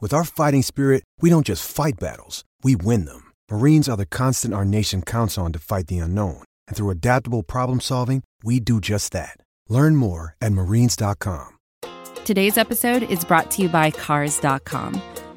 With our fighting spirit, we don't just fight battles, we win them. Marines are the constant our nation counts on to fight the unknown. And through adaptable problem solving, we do just that. Learn more at marines.com. Today's episode is brought to you by Cars.com.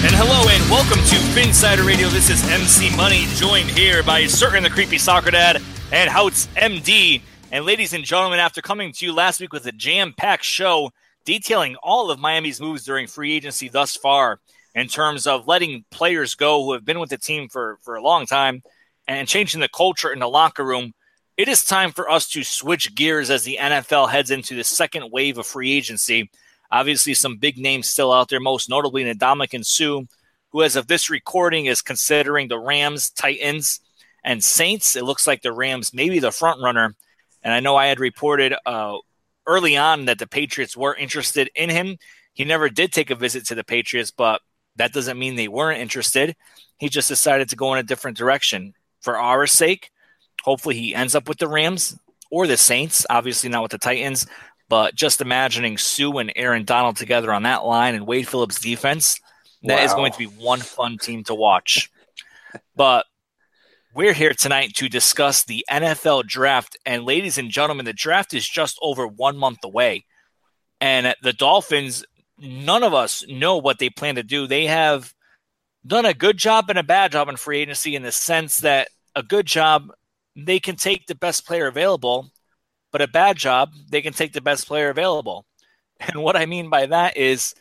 And hello and welcome to Phinsider Radio. This is MC Money, joined here by Sutton the Creepy Soccer Dad and Houtz MD. And ladies and gentlemen, after coming to you last week with a jam-packed show detailing all of Miami's moves during free agency thus far, in terms of letting players go who have been with the team for, for a long time and changing the culture in the locker room, it is time for us to switch gears as the NFL heads into the second wave of free agency. Obviously, some big names still out there, most notably Ndamukong Suh, who, as of this recording, is considering the Rams, Titans, and Saints. It looks like the Rams may be the front runner. And I know I had reported uh, early on that the Patriots were interested in him. He never did take a visit to the Patriots, but that doesn't mean they weren't interested. He just decided to go in a different direction. For our sake, hopefully he ends up with the Rams or the Saints, obviously not with the Titans. But just imagining Suh and Aaron Donald together on that line and Wade Phillips defense, that is Wow. going to be one fun team to watch. but we're here tonight to discuss the NFL draft. And ladies and gentlemen, the draft is just over one month away. And the Dolphins, none of us know what they plan to do. They have done a good job and a bad job in free agency in the sense that a good job, they can take the best player available but a bad job, they can take the best player available. And what I mean by that is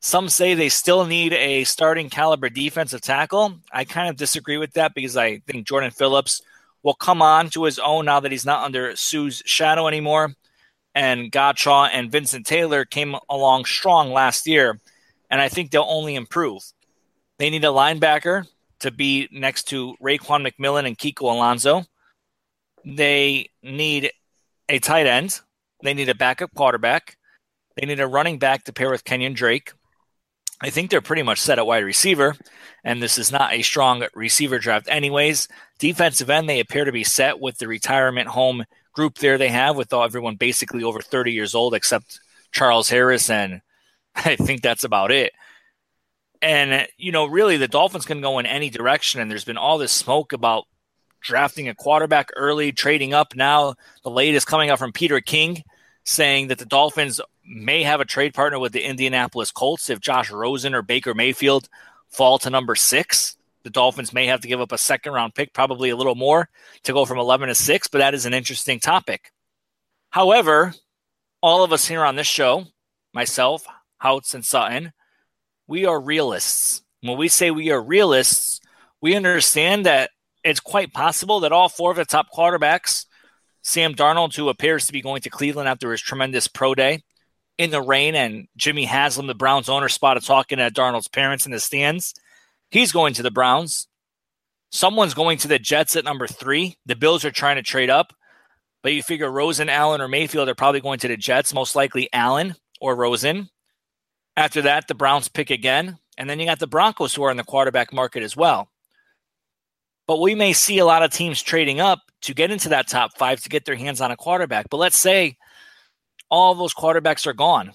some say they still need a starting caliber defensive tackle. I kind of disagree with that because I think Jordan Phillips will come on to his own now that he's not under Suh's shadow anymore. And Godchaux and Vincent Taylor came along strong last year, and I think they'll only improve. They need a linebacker to be next to Raekwon McMillan and Kiko Alonso. They need a tight end. They need a backup quarterback. They need a running back to pair with Kenyon Drake. I think they're pretty much set at wide receiver, and this is not a strong receiver draft, anyways. Defensive end, they appear to be set with the retirement home group there they have, with all, everyone basically over 30 years old, except Charles Harris, and I think that's about it. And, you know, really the Dolphins can go in any direction, and there's been all this smoke about drafting a quarterback early, trading up. Now, the latest coming out from Peter King saying that the Dolphins may have a trade partner with the Indianapolis Colts if Josh Rosen or Baker Mayfield fall to number six. The Dolphins may have to give up a second round pick, probably a little more, to go from 11 to 6, but that is an interesting topic. However, all of us here on this show, myself, Houtz, and Sutton, we are realists. When we say we are realists, we understand that it's quite possible that all four of the top quarterbacks, Sam Darnold, who appears to be going to Cleveland after his tremendous pro day in the rain, and Jimmy Haslam, the Browns owner, spotted talking at Darnold's parents in the stands. He's going to the Browns. Someone's going to the Jets at number three. The Bills are trying to trade up, but you figure Rosen, Allen, or Mayfield are probably going to the Jets, most likely Allen or Rosen. After that, the Browns pick again. And then you got the Broncos who are in the quarterback market as well. But we may see a lot of teams trading up to get into that top five to get their hands on a quarterback. But let's say all those quarterbacks are gone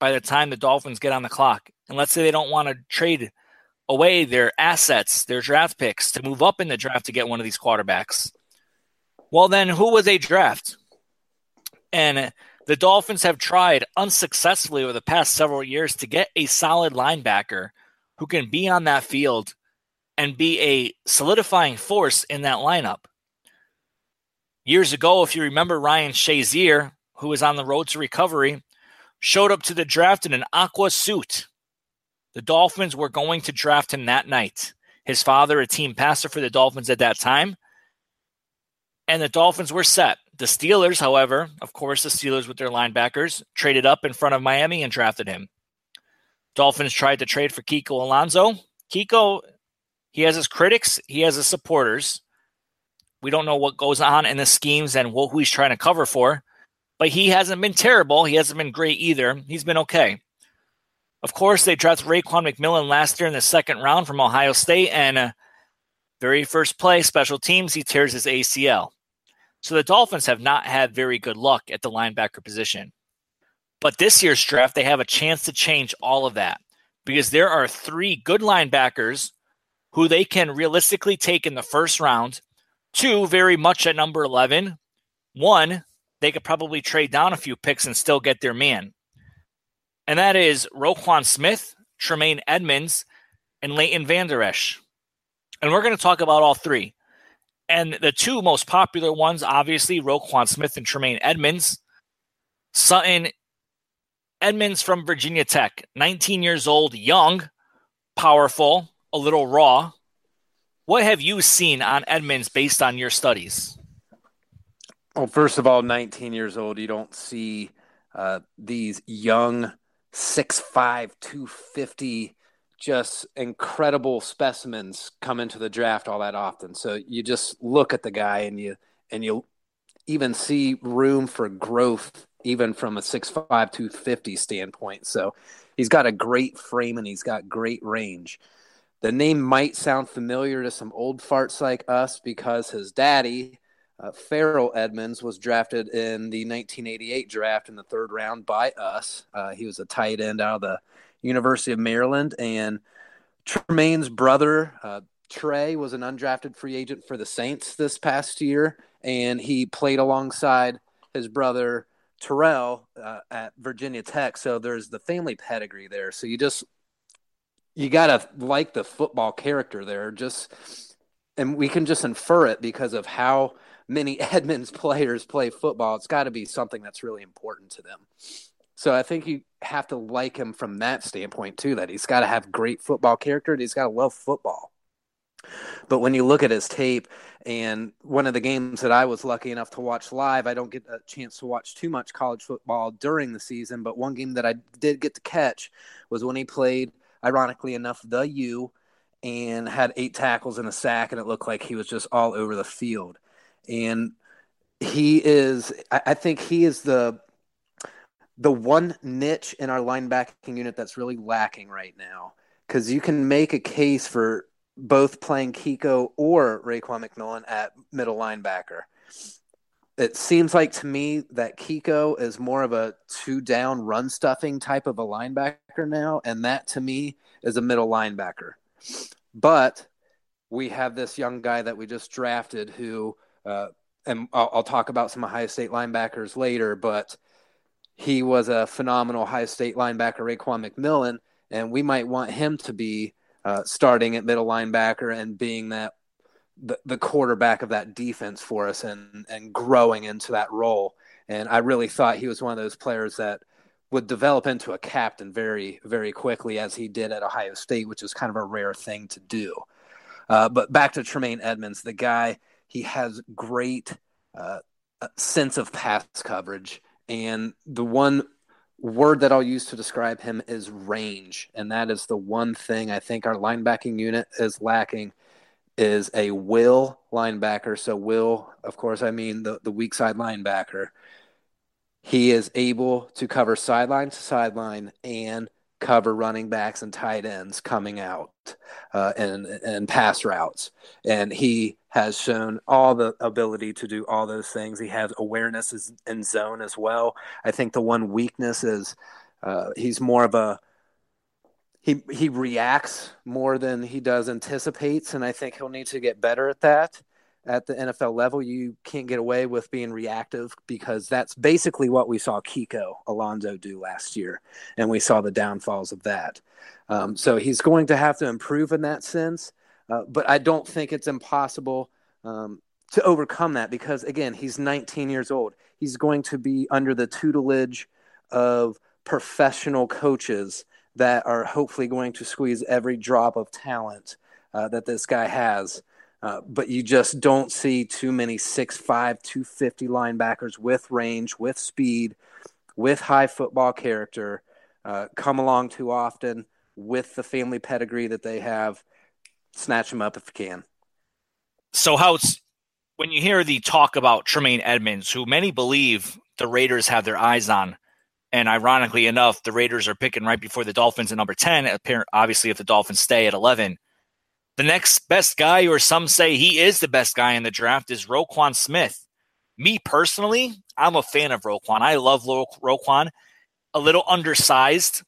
by the time the Dolphins get on the clock. And let's say they don't want to trade away their assets, their draft picks to move up in the draft to get one of these quarterbacks. Well, then who would they draft? And the Dolphins have tried unsuccessfully over the past several years to get a solid linebacker who can be on that field and be a solidifying force in that lineup. Years ago, if you remember, Ryan Shazier, who was on the road to recovery, showed up to the draft in an aqua suit. The Dolphins were going to draft him that night. His father, a team passer for the Dolphins at that time, and the Dolphins were set. The Steelers, however, of course, the Steelers with their linebackers, traded up in front of Miami and drafted him. Dolphins tried to trade for Kiko Alonso. Kiko, he has his critics, he has his supporters. We don't know what goes on in the schemes and what, who he's trying to cover for, but he hasn't been terrible. He hasn't been great either. He's been okay. Of course, they drafted Raekwon McMillan last year in the second round from Ohio State, and uh, very first play, special teams, he tears his ACL. So the Dolphins have not had very good luck at the linebacker position. But this year's draft, they have a chance to change all of that because there are three good linebackers who they can realistically take in the first round, two very much at number 11, one, they could probably trade down a few picks and still get their man. And that is Roquan Smith, Tremaine Edmunds, and Leighton Vander Esch. And we're going to talk about all three. And the two most popular ones, obviously, Roquan Smith and Tremaine Edmunds. Sutton Edmunds from Virginia Tech, 19 years old, young, powerful, a little raw. What have you seen on Edmunds based on your studies? Well, first of all, 19 years old, you don't see uh, these young 6'5, 250 just incredible specimens come into the draft all that often. So you just look at the guy and you and you even see room for growth even from a 6'5 250 standpoint. So he's got a great frame and he's got great range. The name might sound familiar to some old farts like us because his daddy, uh, Ferrell Edmunds, was drafted in the 1988 draft in the third round by us. Uh, he was a tight end out of the University of Maryland. And Tremaine's brother, uh, Trey, was an undrafted free agent for the Saints this past year, and he played alongside his brother Terrell uh, at Virginia Tech. So there's the family pedigree there. So you just you gotta like the football character there. Just and we can just infer it because of how many Edmunds players play football. It's got to be something that's really important to them. So I think you have to like him from that standpoint too. That he's got to have great football character and he's got to love football. But when you look at his tape, and one of the games that I was lucky enough to watch live, I don't get a chance to watch too much college football during the season. But one game that I did get to catch was when he played, ironically enough, the U and had eight tackles and a sack, and it looked like he was just all over the field. And he is, I think he is the the one niche in our linebacking unit that's really lacking right now. Because you can make a case for both playing Kiko or Raekwon McMillan at middle linebacker. It seems like to me that Kiko is more of a two down run stuffing type of a linebacker now, and that to me is a middle linebacker. But we have this young guy that we just drafted who, uh, and I'll, I'll talk about some Ohio State linebackers later, but he was a phenomenal Ohio State linebacker, Raekwon McMillan, and we might want him to be uh, starting at middle linebacker and being that the, the quarterback of that defense for us and and growing into that role. And I really thought he was one of those players that would develop into a captain very, very quickly, as he did at Ohio State, which is kind of a rare thing to do. Uh, but back to Tremaine Edmunds, the guy, he has great uh, sense of pass coverage. And the one word that I'll use to describe him is range. And that is the one thing I think our linebacking unit is lacking is a will linebacker. So will, of course, I mean the, the weak side linebacker. He is able to cover sideline to sideline and cover running backs and tight ends coming out uh, and and pass routes. And he has shown all the ability to do all those things. He has awareness in zone as well. I think the one weakness is uh, he's more of a he he reacts more than he does anticipates, and I think he'll need to get better at that. At the NFL level, you can't get away with being reactive because that's basically what we saw Kiko Alonso do last year, and we saw the downfalls of that. Um, so he's going to have to improve in that sense, uh, but I don't think it's impossible um, to overcome that because again, he's 19 years old. He's going to be under the tutelage of professional coaches that are hopefully going to squeeze every drop of talent uh, that this guy has. Uh, but you just don't see too many 6'5, 250 linebackers with range, with speed, with high football character uh, come along too often with the family pedigree that they have. Snatch them up if you can. So, how when you hear the talk about Tremaine Edmunds, who many believe the Raiders have their eyes on, and ironically enough, the Raiders are picking right before the Dolphins at number 10. Obviously, if the Dolphins stay at 11, the next best guy, or some say he is the best guy in the draft, is Roquan Smith. Me personally, I'm a fan of Roquan. I love Ro- Roquan. A little undersized,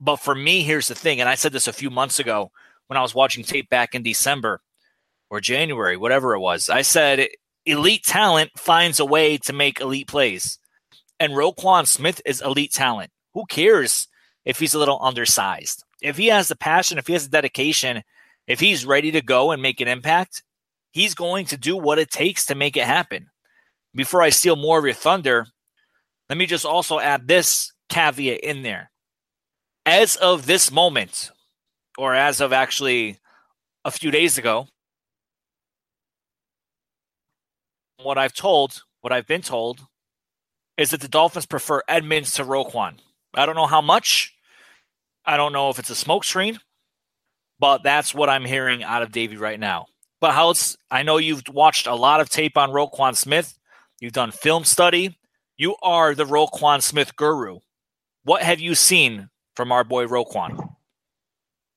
but for me, here's the thing. And I said this a few months ago when I was watching tape back in December or January, whatever it was. I said, elite talent finds a way to make elite plays and Roquan Smith is elite talent. Who cares if he's a little undersized? If he has the passion, if he has the dedication, if he's ready to go and make an impact, he's going to do what it takes to make it happen. Before I steal more of your thunder, let me just also add this caveat in there. As of this moment, or as of actually a few days ago, what I've told, what I've been told is that the Dolphins prefer Edmunds to Roquan. I don't know how much. I don't know if it's a smoke screen, but that's what I'm hearing out of Davie right now. But Houtz I know you've watched a lot of tape on Roquan Smith. You've done film study. You are the Roquan Smith guru. What have you seen from our boy Roquan?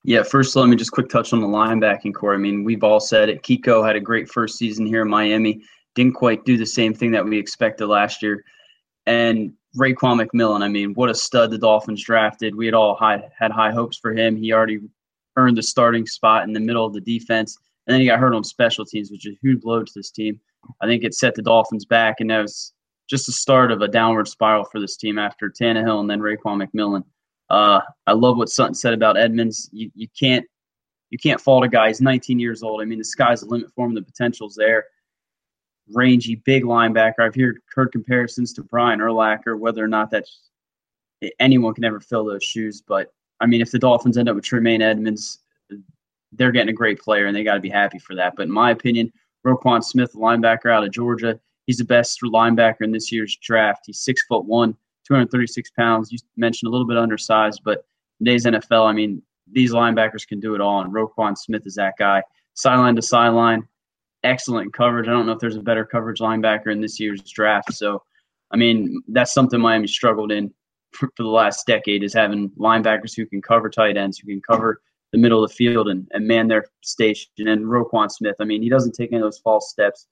Yeah, first let me just quick touch on the linebacking core. I mean, we've all said it. Kiko had a great first season here in Miami. Didn't quite do the same thing that we expected last year. And Raekwon McMillan, I mean, what a stud the Dolphins drafted. We had all high, had high hopes for him. He already earned the starting spot in the middle of the defense. And then he got hurt on special teams, which is a huge blow to this team. I think it set the Dolphins back, and that was just the start of a downward spiral for this team after Tannehill and then Raekwon McMillan. Uh, I love what Sutton said about Edmunds. You, you can't you can't fault a guy. He's 19 years old. I mean, the sky's the limit for him. The potential's there rangy, big linebacker. I've heard, heard comparisons to Brian Urlacher, whether or not that anyone can ever fill those shoes. But I mean, if the Dolphins end up with Tremaine Edmunds, they're getting a great player, and they got to be happy for that. But in my opinion, Roquan Smith, linebacker out of Georgia, he's the best linebacker in this year's draft. He's six foot one, 236 pounds. You mentioned a little bit undersized, but today's NFL, I mean, these linebackers can do it all, and Roquan Smith is that guy. Sideline to sideline, excellent coverage. I don't know if there's a better coverage linebacker in this year's draft. So, I mean, that's something Miami struggled in for, for, the last decade is having linebackers who can cover tight ends, who can cover the middle of the field and, and man their station. And Roquan Smith, I mean, he doesn't take any of those false steps.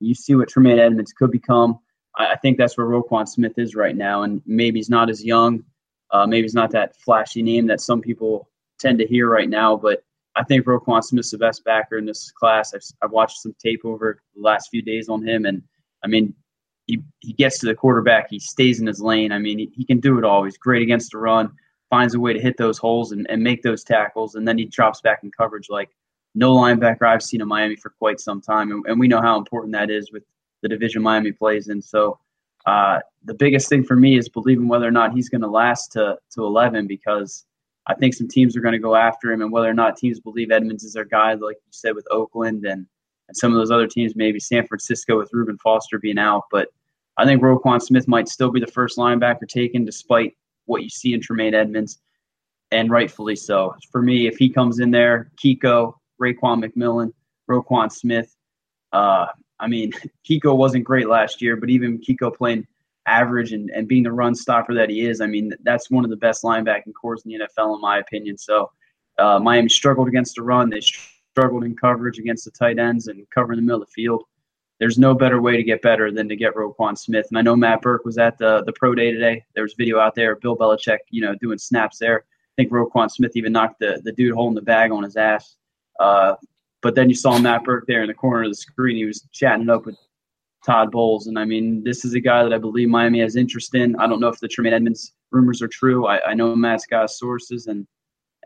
You see what Tremaine Edmunds could become. I, I think that's where Roquan Smith is right now. And maybe he's not as young. Uh, maybe he's not that flashy name that some people tend to hear right now, but I think Roquan Smith's the best backer in this class. I've, I've watched some tape over the last few days on him, and I mean, he, he gets to the quarterback, he stays in his lane. I mean, he, he can do it all. He's great against the run, finds a way to hit those holes and, and make those tackles, and then he drops back in coverage like no linebacker I've seen in Miami for quite some time, and, and we know how important that is with the division Miami plays in. So Uh, the biggest thing for me is believing whether or not he's going to last to to 11 because I think some teams are going to go after him, and whether or not teams believe Edmunds is their guy, like you said with Oakland and and some of those other teams, maybe San Francisco with Reuben Foster being out. But I think Roquan Smith might still be the first linebacker taken, despite what you see in Tremaine Edmunds, and rightfully so. For me, if he comes in there, Kiko, Raekwon McMillan, Roquan Smith. Uh, I mean, Kiko wasn't great last year, but even Kiko playing average and, and being the run stopper that he is, I mean, that's one of the best linebacking cores in the NFL, in my opinion. So uh, Miami struggled against the run. They struggled in coverage against the tight ends and covering the middle of the field. There's no better way to get better than to get Roquan Smith. And I know Matt Burke was at the the pro day today. There was video out there, Bill Belichick, you know, doing snaps there. I think Roquan Smith even knocked the, the dude holding the bag on his ass. Uh, but then you saw Matt Burke there in the corner of the screen. He was chatting up with Todd Bowles. And I mean, this is a guy that I believe Miami has interest in. I don't know if the Tremaine Edmunds rumors are true. I, I know Matt's got sources, and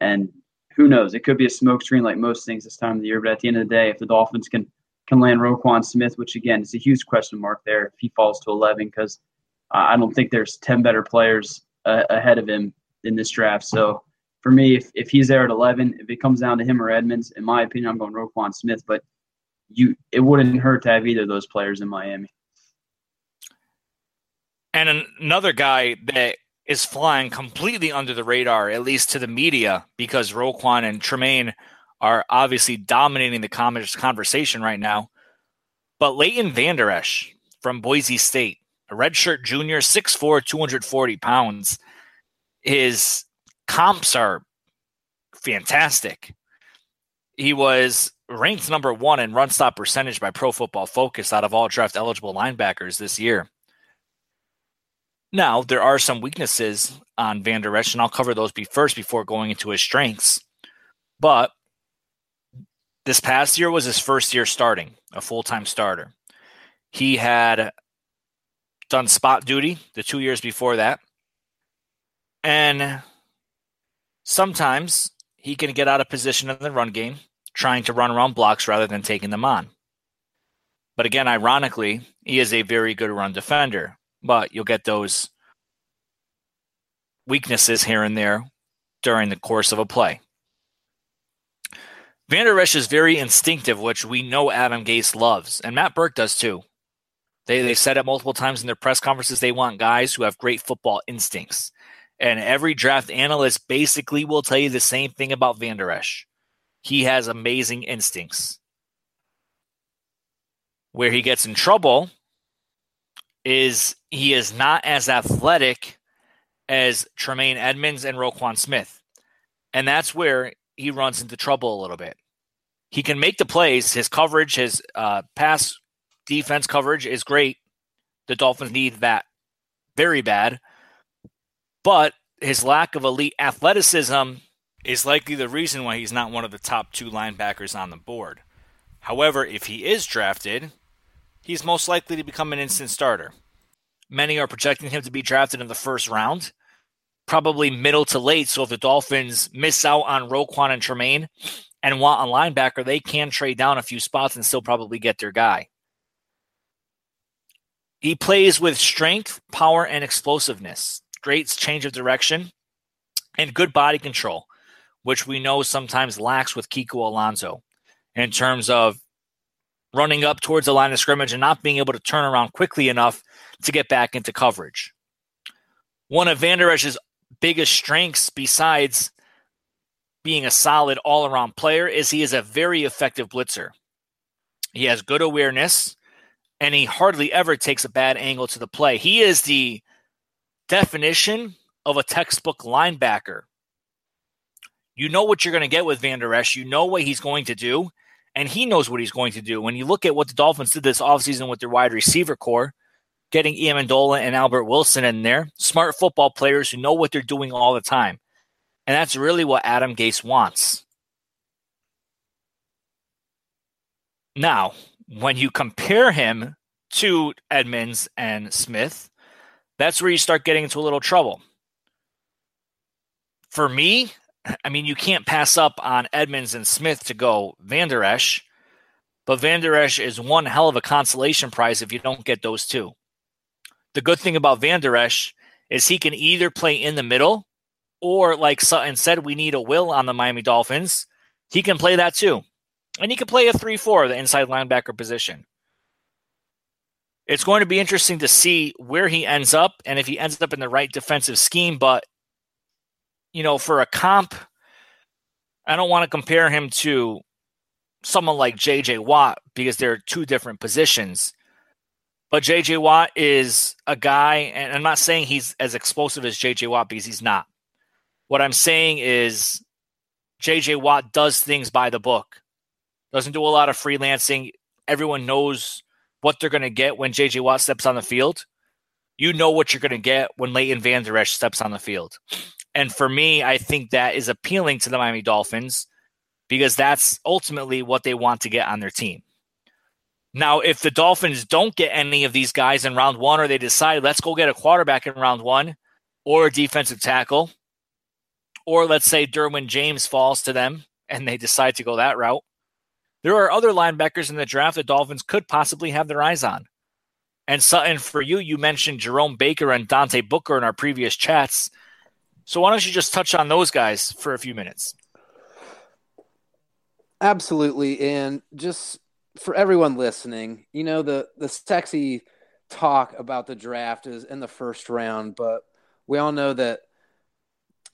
and who knows? It could be a smokescreen like most things this time of the year. But at the end of the day, if the Dolphins can can land Roquan Smith, which again is a huge question mark there if he falls to 11, because I don't think there's 10 better players uh, ahead of him in this draft. So for me, if, if he's there at 11, if it comes down to him or Edmunds, in my opinion, I'm going Roquan Smith. But you, it wouldn't hurt to have either of those players in Miami. And another guy that is flying completely under the radar, at least to the media, because Roquan and Tremaine are obviously dominating the conversation right now. But Leighton Vander Esch from Boise State, a redshirt junior, 6'4, 240 pounds. His comps are fantastic. He was ranked number one in run stop percentage by Pro Football Focus out of all draft eligible linebackers this year. Now, there are some weaknesses on Vander Esch, and I'll cover those be first before going into his strengths. But this past year was his first year starting, a full time starter. He had done spot duty the two years before that. And sometimes he can get out of position in the run game, trying to run around blocks rather than taking them on. But again, ironically, he is a very good run defender but you'll get those weaknesses here and there during the course of a play. Vander Esch is very instinctive, which we know Adam Gase loves, and Matt Burke does too. They they said it multiple times in their press conferences. They want guys who have great football instincts, and every draft analyst basically will tell you the same thing about Vander Esch. He has amazing instincts. Where he gets in trouble is he is not as athletic as Tremaine Edmunds and Roquan Smith. And that's where he runs into trouble a little bit. He can make the plays. His coverage, his uh, pass defense coverage is great. The Dolphins need that very bad. But his lack of elite athleticism is likely the reason why he's not one of the top two linebackers on the board. However, if he is drafted, he's most likely to become an instant starter. Many are projecting him to be drafted in the first round, probably middle to late. So if the Dolphins miss out on Roquan and Tremaine and want a linebacker, they can trade down a few spots and still probably get their guy. He plays with strength, power, and explosiveness. Great change of direction and good body control, which we know sometimes lacks with Kiko Alonso in terms of running up towards the line of scrimmage and not being able to turn around quickly enough to get back into coverage. One of Vander Esch's biggest strengths, besides being a solid all around player, is he is a very effective blitzer. He has good awareness and he hardly ever takes a bad angle to the play. He is the definition of a textbook linebacker. You know what you're going to get with Vander Esch. You know what he's going to do and he knows what he's going to do. When you look at what the Dolphins did this offseason with their wide receiver core, getting Amendola and Albert Wilson in there, smart football players who know what they're doing all the time. And that's really what Adam Gase wants. Now, when you compare him to Edmunds and Smith, that's where you start getting into a little trouble. For me, I mean, you can't pass up on Edmunds and Smith to go Vander Esch, but Vander Esch is one hell of a consolation prize if you don't get those two. the good thing about Vander Esch is he can either play in the middle or, like Sutton said, we need a will on the Miami Dolphins. He can play that too. And he can play a 3 4, the inside linebacker position. It's going to be interesting to see where he ends up and if he ends up in the right defensive scheme. But, you know, for a comp, I don't want to compare him to someone like JJ Watt because they're two different positions. But JJ Watt is a guy, and I'm not saying he's as explosive as JJ Watt because he's not. What I'm saying is JJ Watt does things by the book, doesn't do a lot of freelancing. Everyone knows what they're going to get when JJ Watt steps on the field. You know what you're going to get when Leighton Vander Esch steps on the field. And for me, I think that is appealing to the Miami Dolphins because that's ultimately what they want to get on their team. Now, if the Dolphins don't get any of these guys in round one, or they decide, let's go get a quarterback in round one, or a defensive tackle, or let's say Derwin James falls to them and they decide to go that route, there are other linebackers in the draft the Dolphins could possibly have their eyes on. And Sutton, for you, you mentioned Jerome Baker and Dante Booker in our previous chats. So why don't you just touch on those guys for a few minutes? Absolutely. And just for everyone listening, you know, the the sexy talk about the draft is in the first round, but we all know that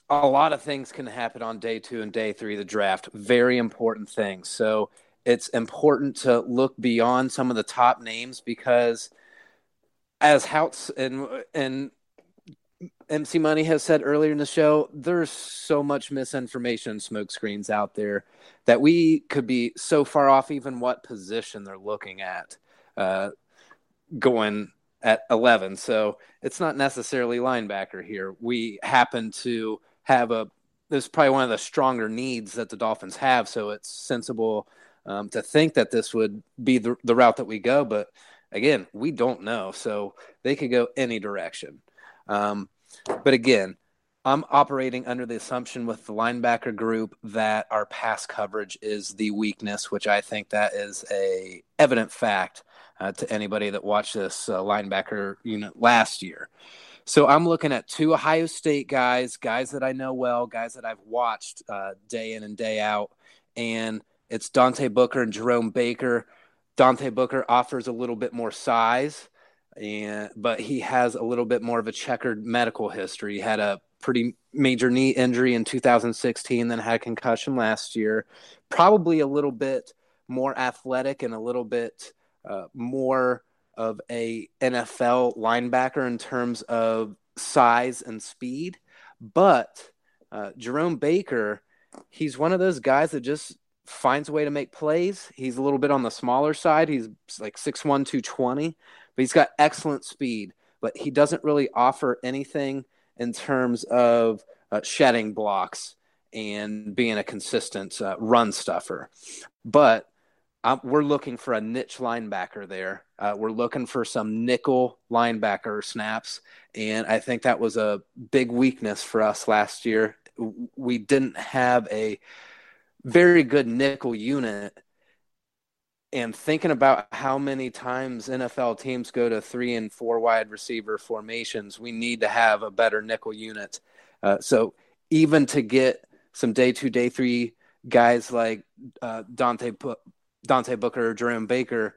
a lot of things can happen on day two and day three of the draft. Very important things. So it's important to look beyond some of the top names because as Houtz and and MC Money has said earlier in the show, there's so much misinformation smoke screens out there that we could be so far off even what position they're looking at uh, going at 11. So it's not necessarily linebacker here. We happen to have a, this is probably one of the stronger needs that the Dolphins have. So it's sensible um, to think that this would be the, the route that we go. But again, we don't know. So they could go any direction. Um, but again, I'm operating under the assumption with the linebacker group that our pass coverage is the weakness, which I think that is a evident fact uh, to anybody that watched this uh, linebacker unit last year. So I'm looking at two Ohio State guys, guys that I know well, guys that I've watched uh, day in and day out, and it's Dante Booker and Jerome Baker. Dante Booker offers a little bit more size and but he has a little bit more of a checkered medical history. He had a pretty major knee injury in 2016, then had a concussion last year. Probably a little bit more athletic and a little bit uh, more of a NFL linebacker in terms of size and speed. But uh, Jerome Baker, he's one of those guys that just finds a way to make plays. He's a little bit on the smaller side. He's like 6'1, 220, but he's got excellent speed. But he doesn't really offer anything in terms of uh, shedding blocks and being a consistent uh, run stuffer. But um, we're looking for a niche linebacker there. Uh, we're looking for some nickel linebacker snaps. And I think that was a big weakness for us last year. We didn't have a very good nickel unit and thinking about how many times NFL teams go to three and four wide receiver formations, we need to have a better nickel unit. Uh, so even to get some day two, day three guys like uh, Dante Dante Booker or Jerome Baker,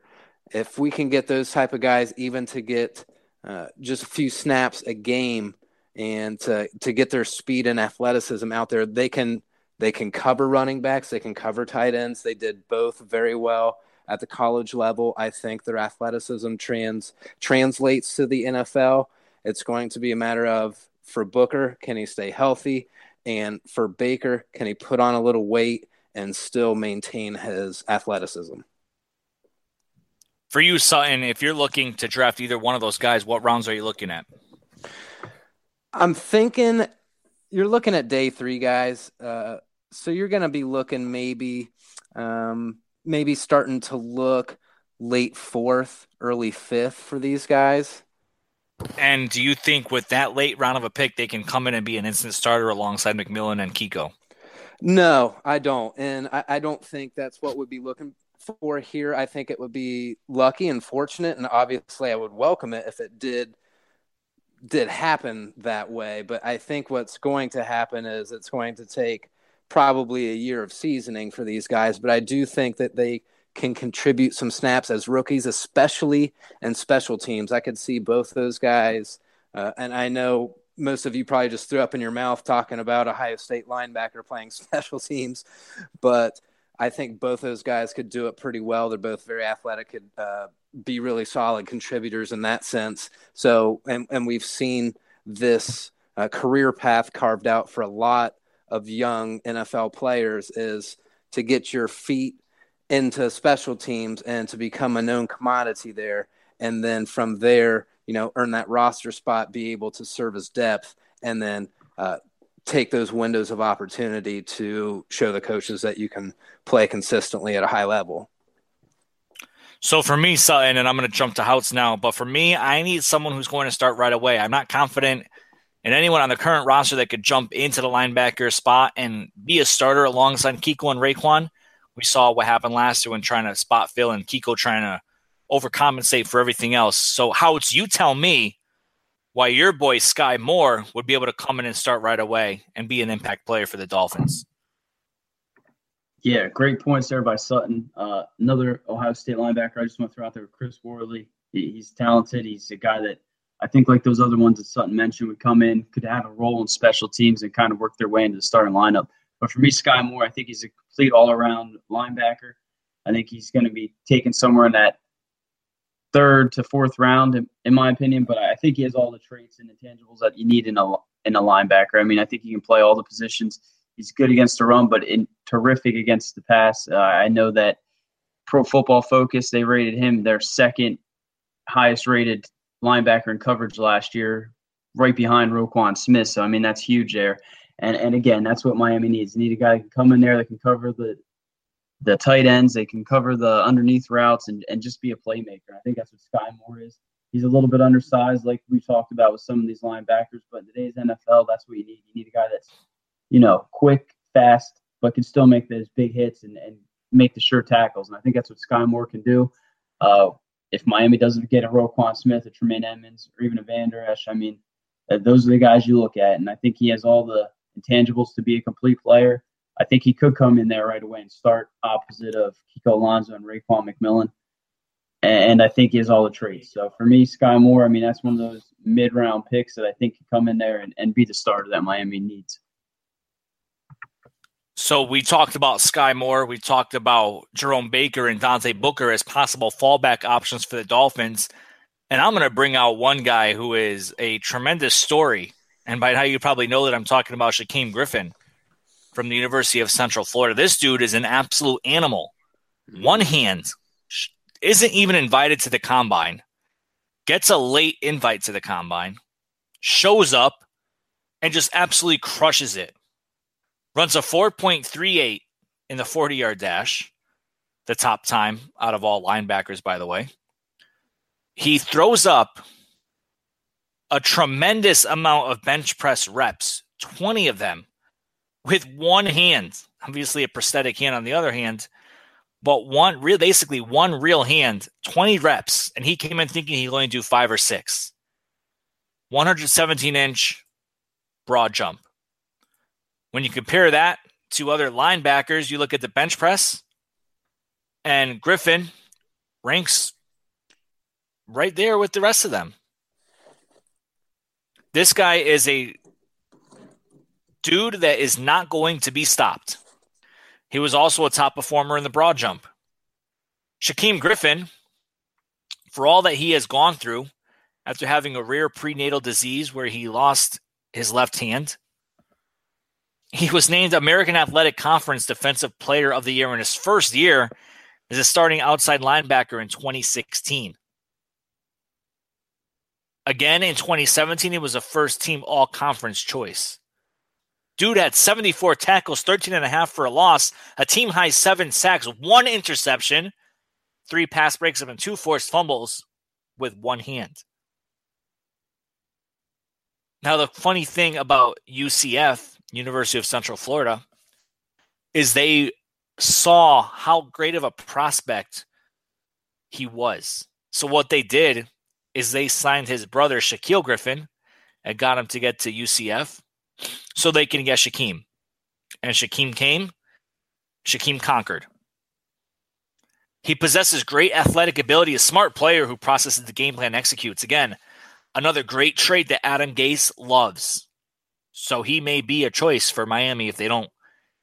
if we can get those type of guys, even to get uh, just a few snaps a game and to to get their speed and athleticism out there, they can they can cover running backs, they can cover tight ends. They did both very well at the college level. I think their athleticism trans translates to the NFL. It's going to be a matter of for Booker, can he stay healthy? And for Baker, can he put on a little weight and still maintain his athleticism? For you, Sutton, if you're looking to draft either one of those guys, what rounds are you looking at? I'm thinking you're looking at day three guys. Uh, so you're going to be looking maybe um, maybe starting to look late fourth, early fifth for these guys. And do you think with that late round of a pick, they can come in and be an instant starter alongside McMillan and Kiko? No, I don't. And I, I don't think that's what we'd be looking for here. I think it would be lucky and fortunate. And obviously, I would welcome it if it did did happen that way. But I think what's going to happen is it's going to take probably a year of seasoning for these guys. But I do think that they can contribute some snaps as rookies, especially in special teams. I could see both those guys. Uh, and I know most of you probably just threw up in your mouth talking about Ohio State linebacker playing special teams, but I think both those guys could do it pretty well. They're both very athletic, could uh, be really solid contributors in that sense. So, and, and we've seen this uh, career path carved out for a lot of young NFL players is to get your feet into special teams and to become a known commodity there. And then from there, you know, earn that roster spot, be able to serve as depth, and then uh, take those windows of opportunity to show the coaches that you can play consistently at a high level. So for me, Sutton, and I'm going to jump to Houtz now, but for me, I need someone who's going to start right away. I'm not confident in anyone on the current roster that could jump into the linebacker spot and be a starter alongside Kiko and Raekwon. We saw what happened last year when trying to spot fill and Kiko trying to overcompensate for everything else. So, Houtz, you tell me why your boy Skai Moore would be able to come in and start right away and be an impact player for the Dolphins. Yeah, great points there by Sutton. Uh, another Ohio State linebacker I just want to throw out there, Chris Worley. He, he's talented. He's a guy that I think, like those other ones that Sutton mentioned, would come in, could have a role in special teams and kind of work their way into the starting lineup. But for me, Skai Moore, I think he's a complete all around linebacker. I think he's going to be taken somewhere in that third to fourth round, in, in, my opinion. But I think he has all the traits and intangibles that you need in a in a linebacker. I mean, I think he can play all the positions. He's good against the run, but in, terrific against the pass. Uh, I know that Pro Football Focus they rated him their second highest rated linebacker in coverage last year, right behind Roquan Smith. So I mean that's huge there. And and again, that's what Miami needs. They need a guy that can come in there that can cover the the tight ends. They can cover the underneath routes and, and just be a playmaker. I think that's what Skai Moore is. He's a little bit undersized, like we talked about with some of these linebackers. But in today's NFL, that's what you need. You need a guy that's, you know, quick, fast, but can still make those big hits and, and make the sure tackles. And I think that's what Skai Moore can do. Uh, if Miami doesn't get a Roquan Smith, a Tremaine Edmunds, or even a Vander Esch, I mean, uh, those are the guys you look at. And I think he has all the intangibles to be a complete player. I think he could come in there right away and start opposite of Kiko Alonso and Raekwon McMillan. And I think he has all the traits. So for me, Skai Moore, I mean, that's one of those mid round picks that I think could come in there and, and be the starter that Miami needs. So we talked about Skai Moore. We talked about Jerome Baker and Dante Booker as possible fallback options for the Dolphins. And I'm going to bring out one guy who is a tremendous story. And by now you probably know that I'm talking about Shaquem Griffin from the University of Central Florida. This dude is an absolute animal. Mm-hmm. One hand isn't even invited to the combine, gets a late invite to the combine, shows up, and just absolutely crushes it runs a 4.38 in the 40 yard dash, the top time out of all linebackers, by the way. He throws up a tremendous amount of bench press reps, 20 of them with one hand, obviously a prosthetic hand on the other hand, but one real basically one real hand, 20 reps, and he came in thinking he'd only do five or six. 117 inch broad jump. When you compare that to other linebackers, you look at the bench press, and Griffin ranks right there with the rest of them. This guy is a dude that is not going to be stopped. He was also a top performer in the broad jump. Shaquem Griffin, for all that he has gone through after having a rare prenatal disease where he lost his left hand, he was named American Athletic Conference Defensive Player of the Year in his first year as a starting outside linebacker in 2016. Again, in 2017, he was a first team all conference choice. Dude had 74 tackles, 13 and a half for a loss, a team high seven sacks, one interception, three pass breaks, and two forced fumbles with one hand. Now, the funny thing about UCF University of Central Florida, is they saw how great of a prospect he was. So what they did is they signed his brother Shaquill Griffin and got him to get to UCF so they can get Shaquem. And Shaquem came, Shaquem conquered. He possesses great athletic ability, a smart player who processes the game plan and executes. Again, another great trait that Adam Gase loves. So he may be a choice for Miami if they don't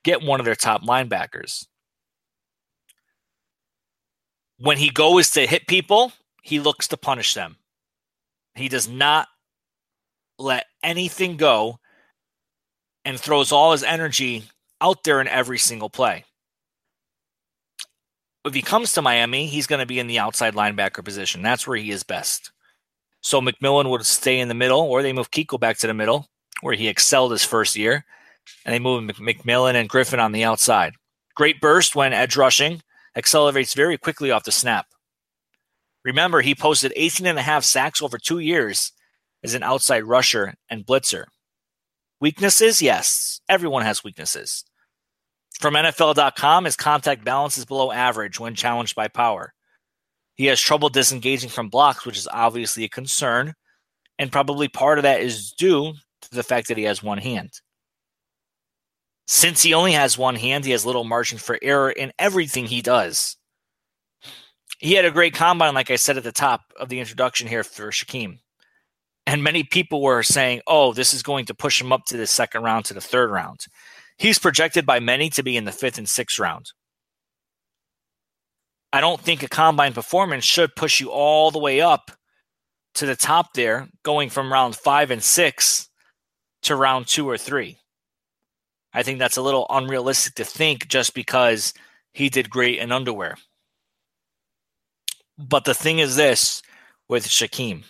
get one of their top linebackers. When he goes to hit people, he looks to punish them. He does not let anything go and throws all his energy out there in every single play. If he comes to Miami, he's going to be in the outside linebacker position. That's where he is best. So McMillan would stay in the middle, or they move Kiko back to the middle, where he excelled his first year, and they move McMillan and Griffin on the outside. Great burst when edge rushing, accelerates very quickly off the snap. Remember, he posted 18 and a half sacks over two years as an outside rusher and blitzer. Weaknesses? Yes, everyone has weaknesses. From NFL.com, his contact balance is below average when challenged by power. He has trouble disengaging from blocks, which is obviously a concern, and probably part of that is due to the fact that he has one hand. Since he only has one hand, he has little margin for error in everything he does. He had a great combine, like I said at the top of the introduction here for Shaquem. And many people were saying, oh, this is going to push him up to the second round to the third round. He's projected by many to be in the fifth and sixth round. I don't think a combine performance should push you all the way up to the top there, going from round five and six to round two or three. I think that's a little unrealistic to think just because he did great in underwear. But the thing is this with Shaquem.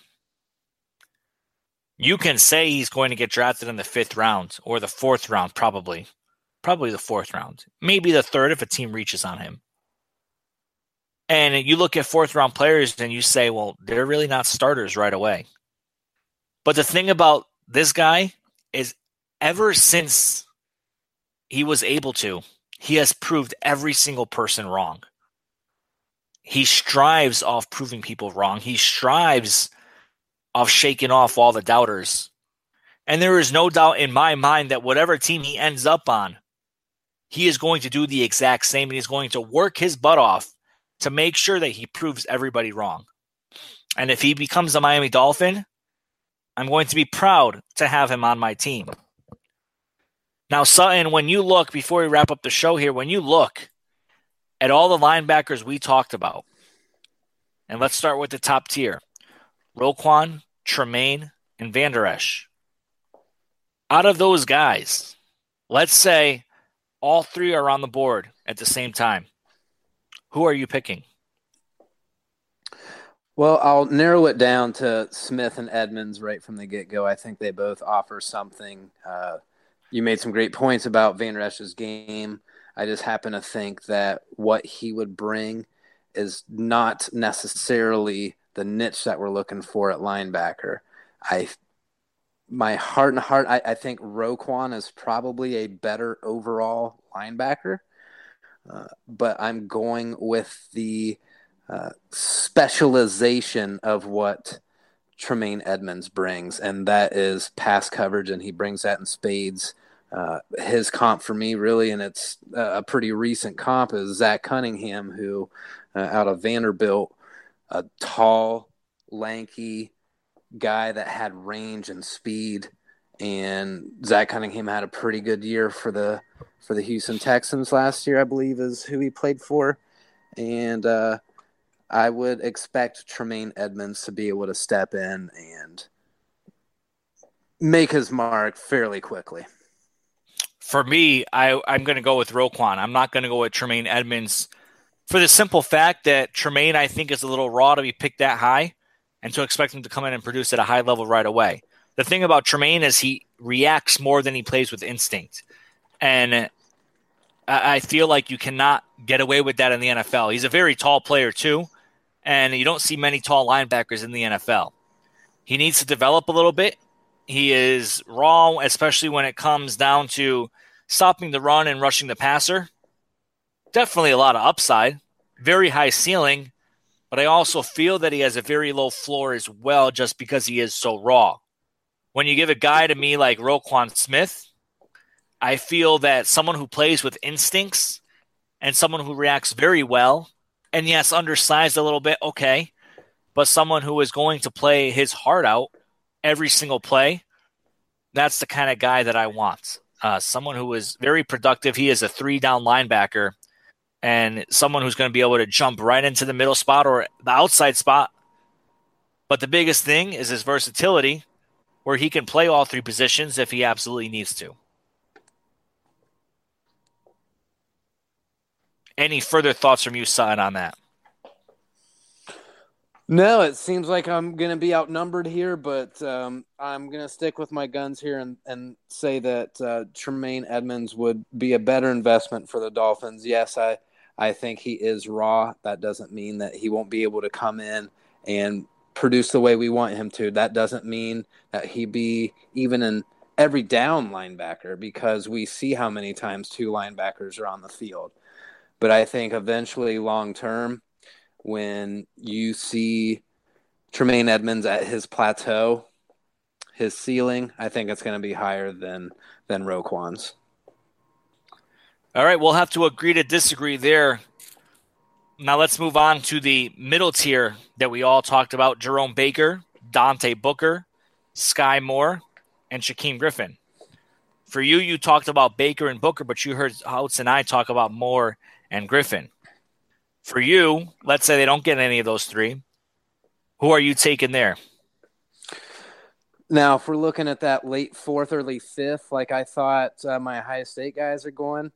You can say he's going to get drafted in the fifth round or the fourth round, probably. Probably the fourth round. Maybe the third if a team reaches on him. And you look at fourth round players and you say, well, they're really not starters right away. But the thing about this guy is ever since he was able to, he has proved every single person wrong. He strives off proving people wrong. He strives off shaking off all the doubters. And there is no doubt in my mind that whatever team he ends up on, he is going to do the exact same and he's going to work his butt off to make sure that he proves everybody wrong. And if he becomes a Miami Dolphin, I'm going to be proud to have him on my team. Now, Sutton, when you look, before we wrap up the show here, when you look at all the linebackers we talked about, and let's start with the top tier Roquan, Tremaine, and Vander Esch. Out of those guys, let's say all three are on the board at the same time. Who are you picking? Well, I'll narrow it down to Smith and Edmunds right from the get go. I think they both offer something. Uh, you made some great points about Van Esch's game. I just happen to think that what he would bring is not necessarily the niche that we're looking for at linebacker. I, my heart and heart, I, I think Roquan is probably a better overall linebacker. Uh, but I'm going with the uh, specialization of what Tremaine Edmunds brings, and that is pass coverage, and he brings that in spades. Uh, his comp for me, really, and it's a pretty recent comp, is Zach Cunningham, who uh, out of Vanderbilt, a tall, lanky guy that had range and speed and Zach Cunningham had a pretty good year for the for the Houston Texans last year, I believe, is who he played for, and uh, I would expect Tremaine Edmunds to be able to step in and make his mark fairly quickly. For me, I, I'm going to go with Roquan. I'm not going to go with Tremaine Edmunds for the simple fact that Tremaine, I think, is a little raw to be picked that high and to expect him to come in and produce at a high level right away the thing about Tremaine is he reacts more than he plays with instinct. And I feel like you cannot get away with that in the NFL. He's a very tall player, too. And you don't see many tall linebackers in the NFL. He needs to develop a little bit. He is raw, especially when it comes down to stopping the run and rushing the passer. Definitely a lot of upside, very high ceiling, but I also feel that he has a very low floor as well just because he is so raw. when you give a guy to me like Roquan Smith, I feel that someone who plays with instincts and someone who reacts very well, and yes, undersized a little bit, okay, but someone who is going to play his heart out every single play, that's the kind of guy that I want. Uh, someone who is very productive. He is a three down linebacker and someone who's going to be able to jump right into the middle spot or the outside spot. But the biggest thing is his versatility, where he can play all three positions if he absolutely needs to. Any further thoughts from you, Sutton, on that? No, it seems like I'm going to be outnumbered here, but um, I'm going to stick with my guns here and, and say that uh, Tremaine Edmunds would be a better investment for the Dolphins. Yes, I, I think he is raw. That doesn't mean that he won't be able to come in and produce the way we want him to. That doesn't mean that he be even an every down linebacker because we see how many times two linebackers are on the field. But I think eventually, long term, when you see Tremaine Edmunds at his plateau, his ceiling, I think it's going to be higher than than Roquan's. All right, we'll have to agree to disagree there. Now let's move on to the middle tier that we all talked about: Jerome Baker, Dante Booker, Skai Moore, and Shaquem Griffin. For you, you talked about Baker and Booker, but you heard Houtz and I talk about Moore and Griffin. For you, let's say they don't get any of those three. Who are you taking there? Now, if we're looking at that late fourth, early fifth, like I thought uh, my Ohio State guys are going,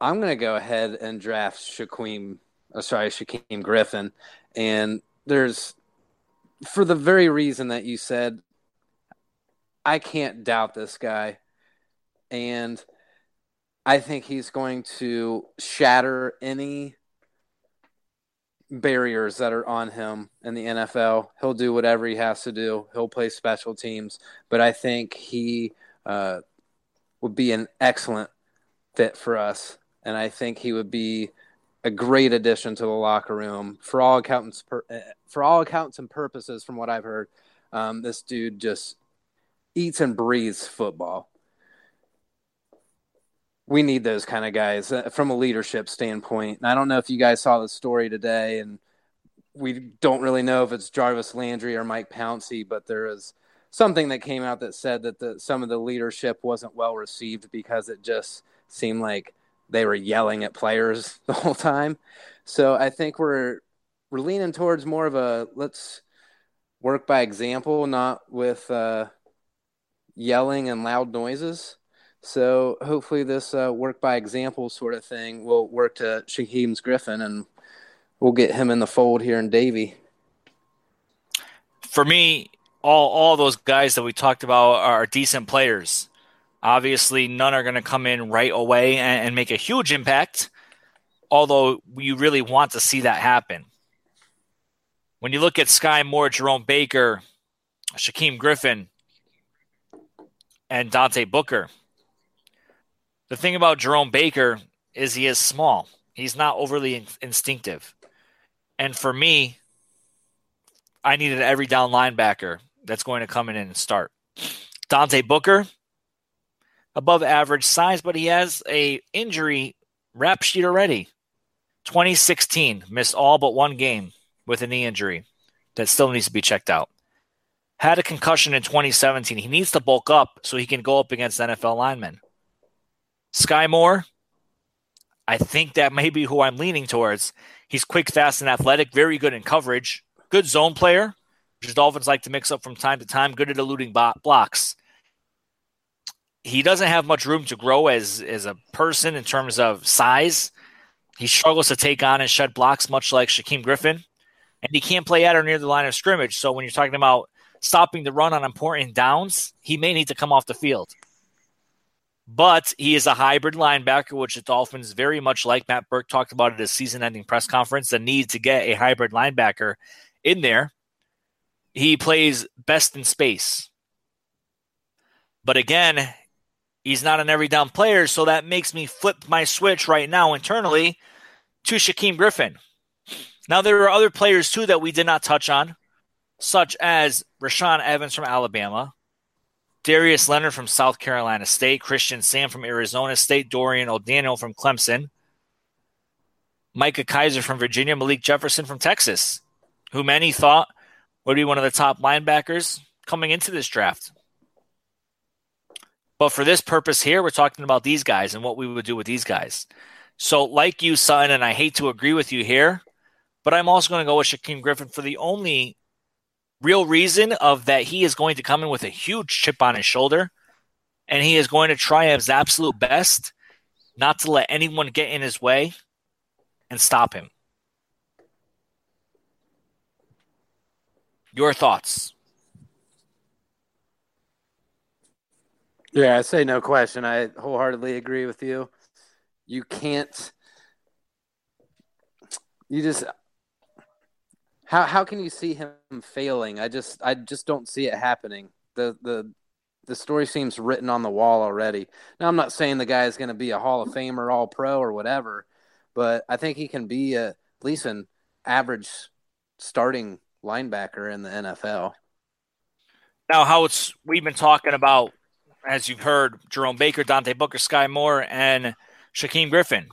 I'm going to go ahead and draft Shaquem, uh, sorry, Shaquem Griffin. And there's, for the very reason that you said, I can't doubt this guy. And I think he's going to shatter any barriers that are on him in the NFL. He'll do whatever he has to do. He'll play special teams, but I think he uh, would be an excellent fit for us, and I think he would be a great addition to the locker room for all accountants. Per, eh, for all accounts and purposes, from what I've heard, um, this dude just eats and breathes football we need those kind of guys uh, from a leadership standpoint. And I don't know if you guys saw the story today, and we don't really know if it's Jarvis Landry or Mike Pouncey, but there is something that came out that said that the, some of the leadership wasn't well received because it just seemed like they were yelling at players the whole time. So I think we're we're leaning towards more of a let's work by example, not with uh, yelling and loud noises. So hopefully, this uh, work by example sort of thing will work to Shaquem's Griffin, and we'll get him in the fold here in Davie. For me, all all those guys that we talked about are decent players. Obviously, none are going to come in right away and, and make a huge impact. Although you really want to see that happen. When you look at Skai Moore, Jerome Baker, Shaquem Griffin, and Dante Booker, the thing about Jerome Baker is he is small. He's not overly in- instinctive. And for me, I needed every down linebacker that's going to come in and start. Dante Booker, above average size, but he has a injury rap sheet already. 2016 missed all but one game with a knee injury that still needs to be checked out. Had a concussion in 2017. He needs to bulk up so he can go up against NFL linemen. Skai Moore, I think that may be who I'm leaning towards. He's quick, fast, and athletic, very good in coverage, good zone player, which Dolphins like to mix up from time to time, good at eluding blocks. He doesn't have much room to grow as, as a person in terms of size. He struggles to take on and shed blocks, much like Shaquem Griffin. And he can't play at or near the line of scrimmage. So when you're talking about stopping the run on important downs, he may need to come off the field. But he is a hybrid linebacker, which the Dolphins very much like. Matt Burke talked about at his season ending press conference the need to get a hybrid linebacker in there. He plays best in space. But again, he's not an every down player, so that makes me flip my switch right now internally to Shaquem Griffin. Now, there are other players too that we did not touch on, such as Rashaan Evans from Alabama, Darius Leonard from South Carolina State, Christian Sam from Arizona State, Dorian O'Daniel from Clemson, Micah Kiser from Virginia, Malik Jefferson from Texas, who many thought would be one of the top linebackers coming into this draft. But for this purpose here, we're talking about these guys and what we would do with these guys. So, like you, son, and I hate to agree with you here, but I'm also going to go with Shaquem Griffin for the only real reason of that he is going to come in with a huge chip on his shoulder, and he is going to try his absolute best not to let anyone get in his way and stop him. Your thoughts? Yeah, I say no question. I wholeheartedly agree with you. You can't. You just. How how can you see him failing? I just I just don't see it happening. The the the story seems written on the wall already. Now I'm not saying the guy is going to be a Hall of Famer, All Pro, or whatever, but I think he can be a, at least an average starting linebacker in the NFL. Now, how it's we've been talking about, as you've heard, Jerome Baker, Dante Booker, Skai Moore, and Shaquem Griffin.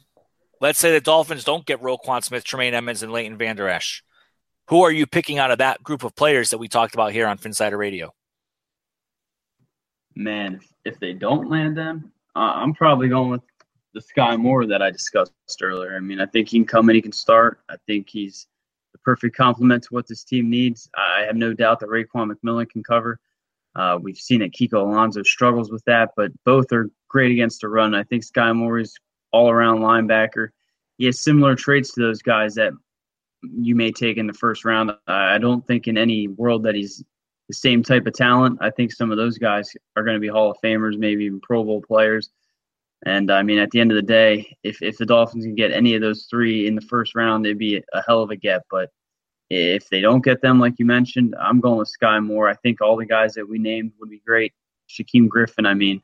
Let's say the Dolphins don't get Roquan Smith, Tremaine Edmunds, and Leighton Vander Esch. Who are you picking out of that group of players that we talked about here on Phinsider Radio? Man, if they don't land them, uh, I'm probably going with the Skai Moore that I discussed earlier. I mean, I think he can come and he can start. I think he's the perfect complement to what this team needs. I have no doubt that Raekwon McMillan can cover. Uh, we've seen that Kiko Alonso struggles with that, but both are great against the run. I think Skai Moore is all around linebacker. He has similar traits to those guys that you may take in the first round. I don't think in any world that he's the same type of talent. I think some of those guys are going to be Hall of Famers, maybe even Pro Bowl players. And I mean, at the end of the day, if, if the Dolphins can get any of those three in the first round, it'd be a hell of a get. But if they don't get them, like you mentioned, I'm going with Skai Moore. I think all the guys that we named would be great. Shaquem Griffin, I mean,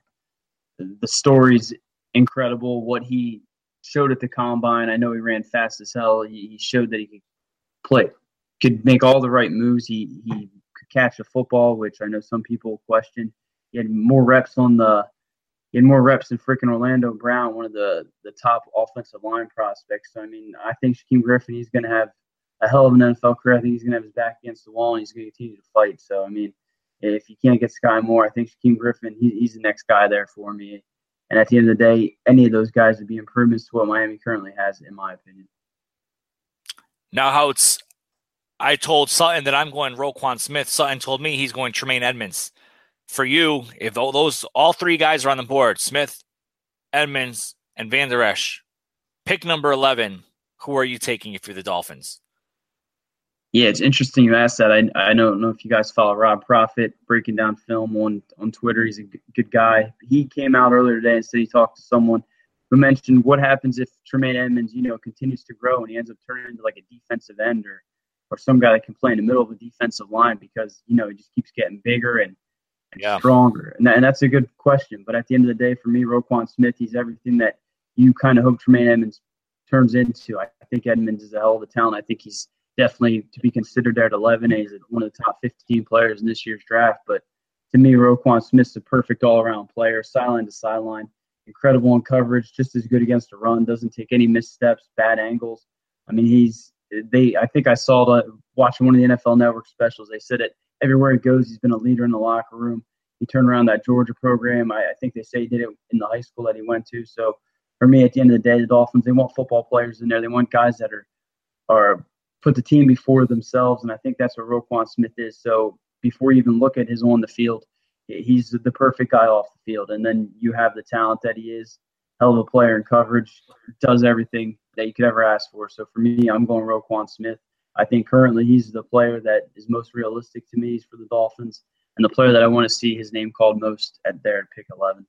the story's incredible. What he showed at the combine, I know he ran fast as hell. He, showed that he could play, could make all the right moves. He, he could catch a football, which I know some people question. He had more reps on the he had more reps than freaking Orlando Brown, one of the the top offensive line prospects. So I mean, I think Shaquem Griffin he's going to have a hell of an NFL career. I think he's going to have his back against the wall and he's going to continue to fight. So I mean, if you can't get Skai Moore, I think Shaquem Griffin he, he's the next guy there for me. And at the end of the day, any of those guys would be improvements to what Miami currently has, in my opinion. Now, how it's I told Sutton that I'm going Roquan Smith. Sutton told me he's going Tremaine Edmunds. for you, if those all three guys are on the board, Smith, Edmunds, and Vander Esch, pick number eleven. Who are you taking if you're the Dolphins? Yeah, it's interesting you asked that. I I don't know if you guys follow Rob Profit breaking down film on on Twitter. He's a good guy. He came out earlier today and said he talked to someone who mentioned what happens if Tremaine Edmunds, you know, continues to grow and he ends up turning into like a defensive end or or some guy that can play in the middle of a defensive line because you know he just keeps getting bigger and yeah. stronger? And, that, and that's a good question. But at the end of the day, for me, Roquan Smith, he's everything that you kind of hope Tremaine Edmunds turns into. I, I think Edmunds is a hell of a talent. I think he's definitely to be considered there at 11. He's one of the top 15 players in this year's draft. But to me, Roquan Smith's a perfect all-around player, sideline to sideline, incredible in coverage, just as good against the run, doesn't take any missteps, bad angles. I mean, he's they. I think I saw the watching one of the NFL Network specials. They said it everywhere he goes, he's been a leader in the locker room. He turned around that Georgia program. I, I think they say he did it in the high school that he went to. So for me, at the end of the day, the Dolphins they want football players in there. They want guys that are are put the team before themselves, and I think that's what Roquan Smith is. So before you even look at his on the field, he's the perfect guy off the field. And then you have the talent that he is, hell of a player in coverage, does everything that you could ever ask for. So for me, I'm going Roquan Smith. I think currently he's the player that is most realistic to me He's for the Dolphins, and the player that I want to see his name called most at their pick 11.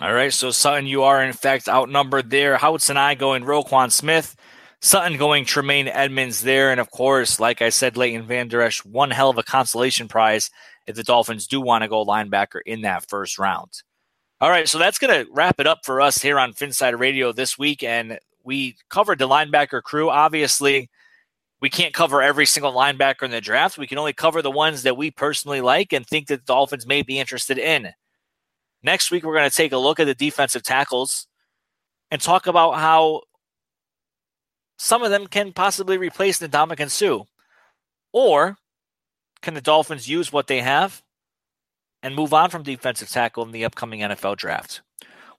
All right, so Sutton, you are in fact outnumbered there. Houtz and I going Roquan Smith, Sutton going Tremaine Edmunds there, and of course, like I said, Leighton Vander Esch, one hell of a consolation prize if the Dolphins do want to go linebacker in that first round. All right, so that's going to wrap it up for us here on Phinsider Radio this week, and we covered the linebacker crew. Obviously, we can't cover every single linebacker in the draft. We can only cover the ones that we personally like and think that the Dolphins may be interested in. Next week, we're going to take a look at the defensive tackles and talk about how some of them can possibly replace Ndamukong Suh. Or can the Dolphins use what they have and move on from defensive tackle in the upcoming NFL draft?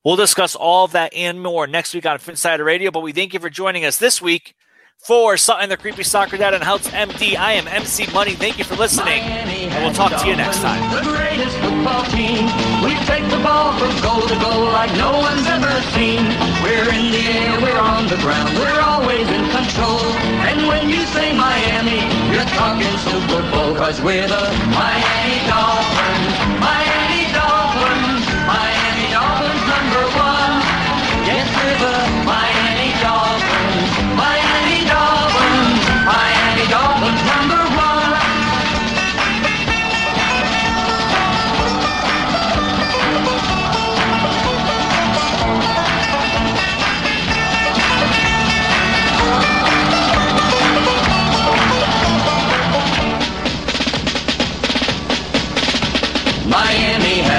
We'll discuss all of that and more next week on Phinsider Radio, but we thank you for joining us this week for Sutton, the Creepy Soccer Dad, and Helps MD. I am MC Money. Thank you for listening, and we'll talk to you next time. The greatest football team. We take the ball from goal to goal like no one's ever seen. We're in the air, we're on the ground, we're always in control. And when you say Miami, you're talking Super Bowl, cause we're the Miami Dolphins. Miami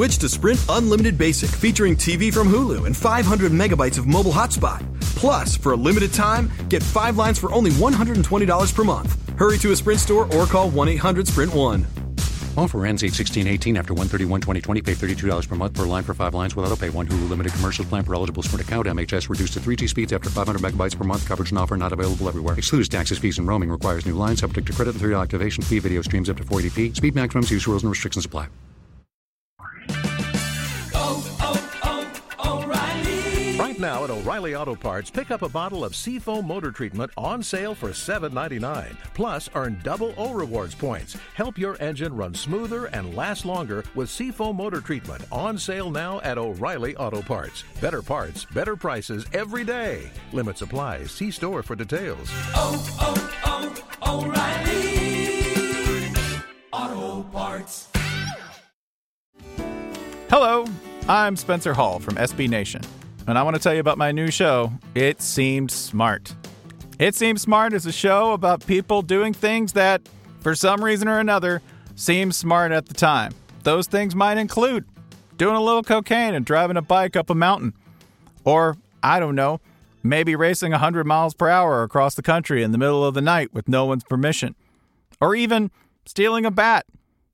Switch to Sprint Unlimited Basic, featuring TV from Hulu and 500 megabytes of mobile hotspot. Plus, for a limited time, get five lines for only $120 per month. Hurry to a Sprint store or call 1 800 Sprint 1. Offer ends 8-16-18 after 131-2020. Pay $32 per month per line for five lines without a pay. One Hulu limited commercial plan for eligible Sprint account. MHS reduced to 3G speeds after 500 megabytes per month. Coverage and offer not available everywhere. Excludes taxes, fees, and roaming. Requires new lines. Subject to credit and three activation fee. Video streams up to 480p. Speed maximums. Use rules and restrictions apply. Now at O'Reilly Auto Parts, pick up a bottle of Seafoam motor treatment on sale for $7.99. Plus, earn double O rewards points. Help your engine run smoother and last longer with Seafoam motor treatment on sale now at O'Reilly Auto Parts. Better parts, better prices every day. Limit supplies. See store for details. Oh, oh, oh, O'Reilly Auto Parts. Hello, I'm Spencer Hall from SB Nation, and I want to tell you about my new show, It Seemed Smart. It Seems Smart is a show about people doing things that, for some reason or another, seem smart at the time. Those things might include doing a little cocaine and driving a bike up a mountain. Or, I don't know, maybe racing 100 miles per hour across the country in the middle of the night with no one's permission. Or even stealing a bat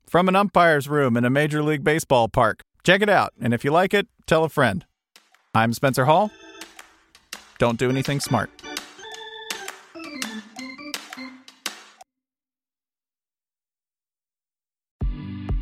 from an umpire's room in a Major League Baseball park. Check it out, and if you like it, tell a friend. I'm Spencer Hall. Don't do anything smart.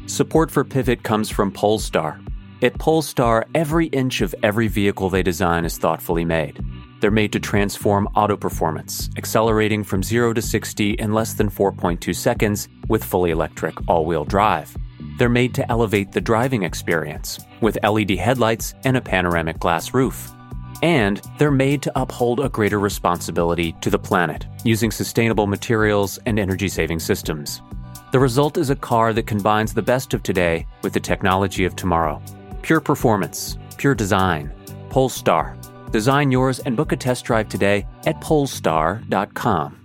Support for Pivot comes from Polestar. At Polestar, every inch of every vehicle they design is thoughtfully made. They're made to transform auto performance, accelerating from 0 to 60 in less than 4.2 seconds with fully electric all wheel drive. They're made to elevate the driving experience with LED headlights and a panoramic glass roof. And they're made to uphold a greater responsibility to the planet using sustainable materials and energy saving systems. The result is a car that combines the best of today with the technology of tomorrow. Pure performance, pure design. Polestar. Design yours and book a test drive today at polestar.com.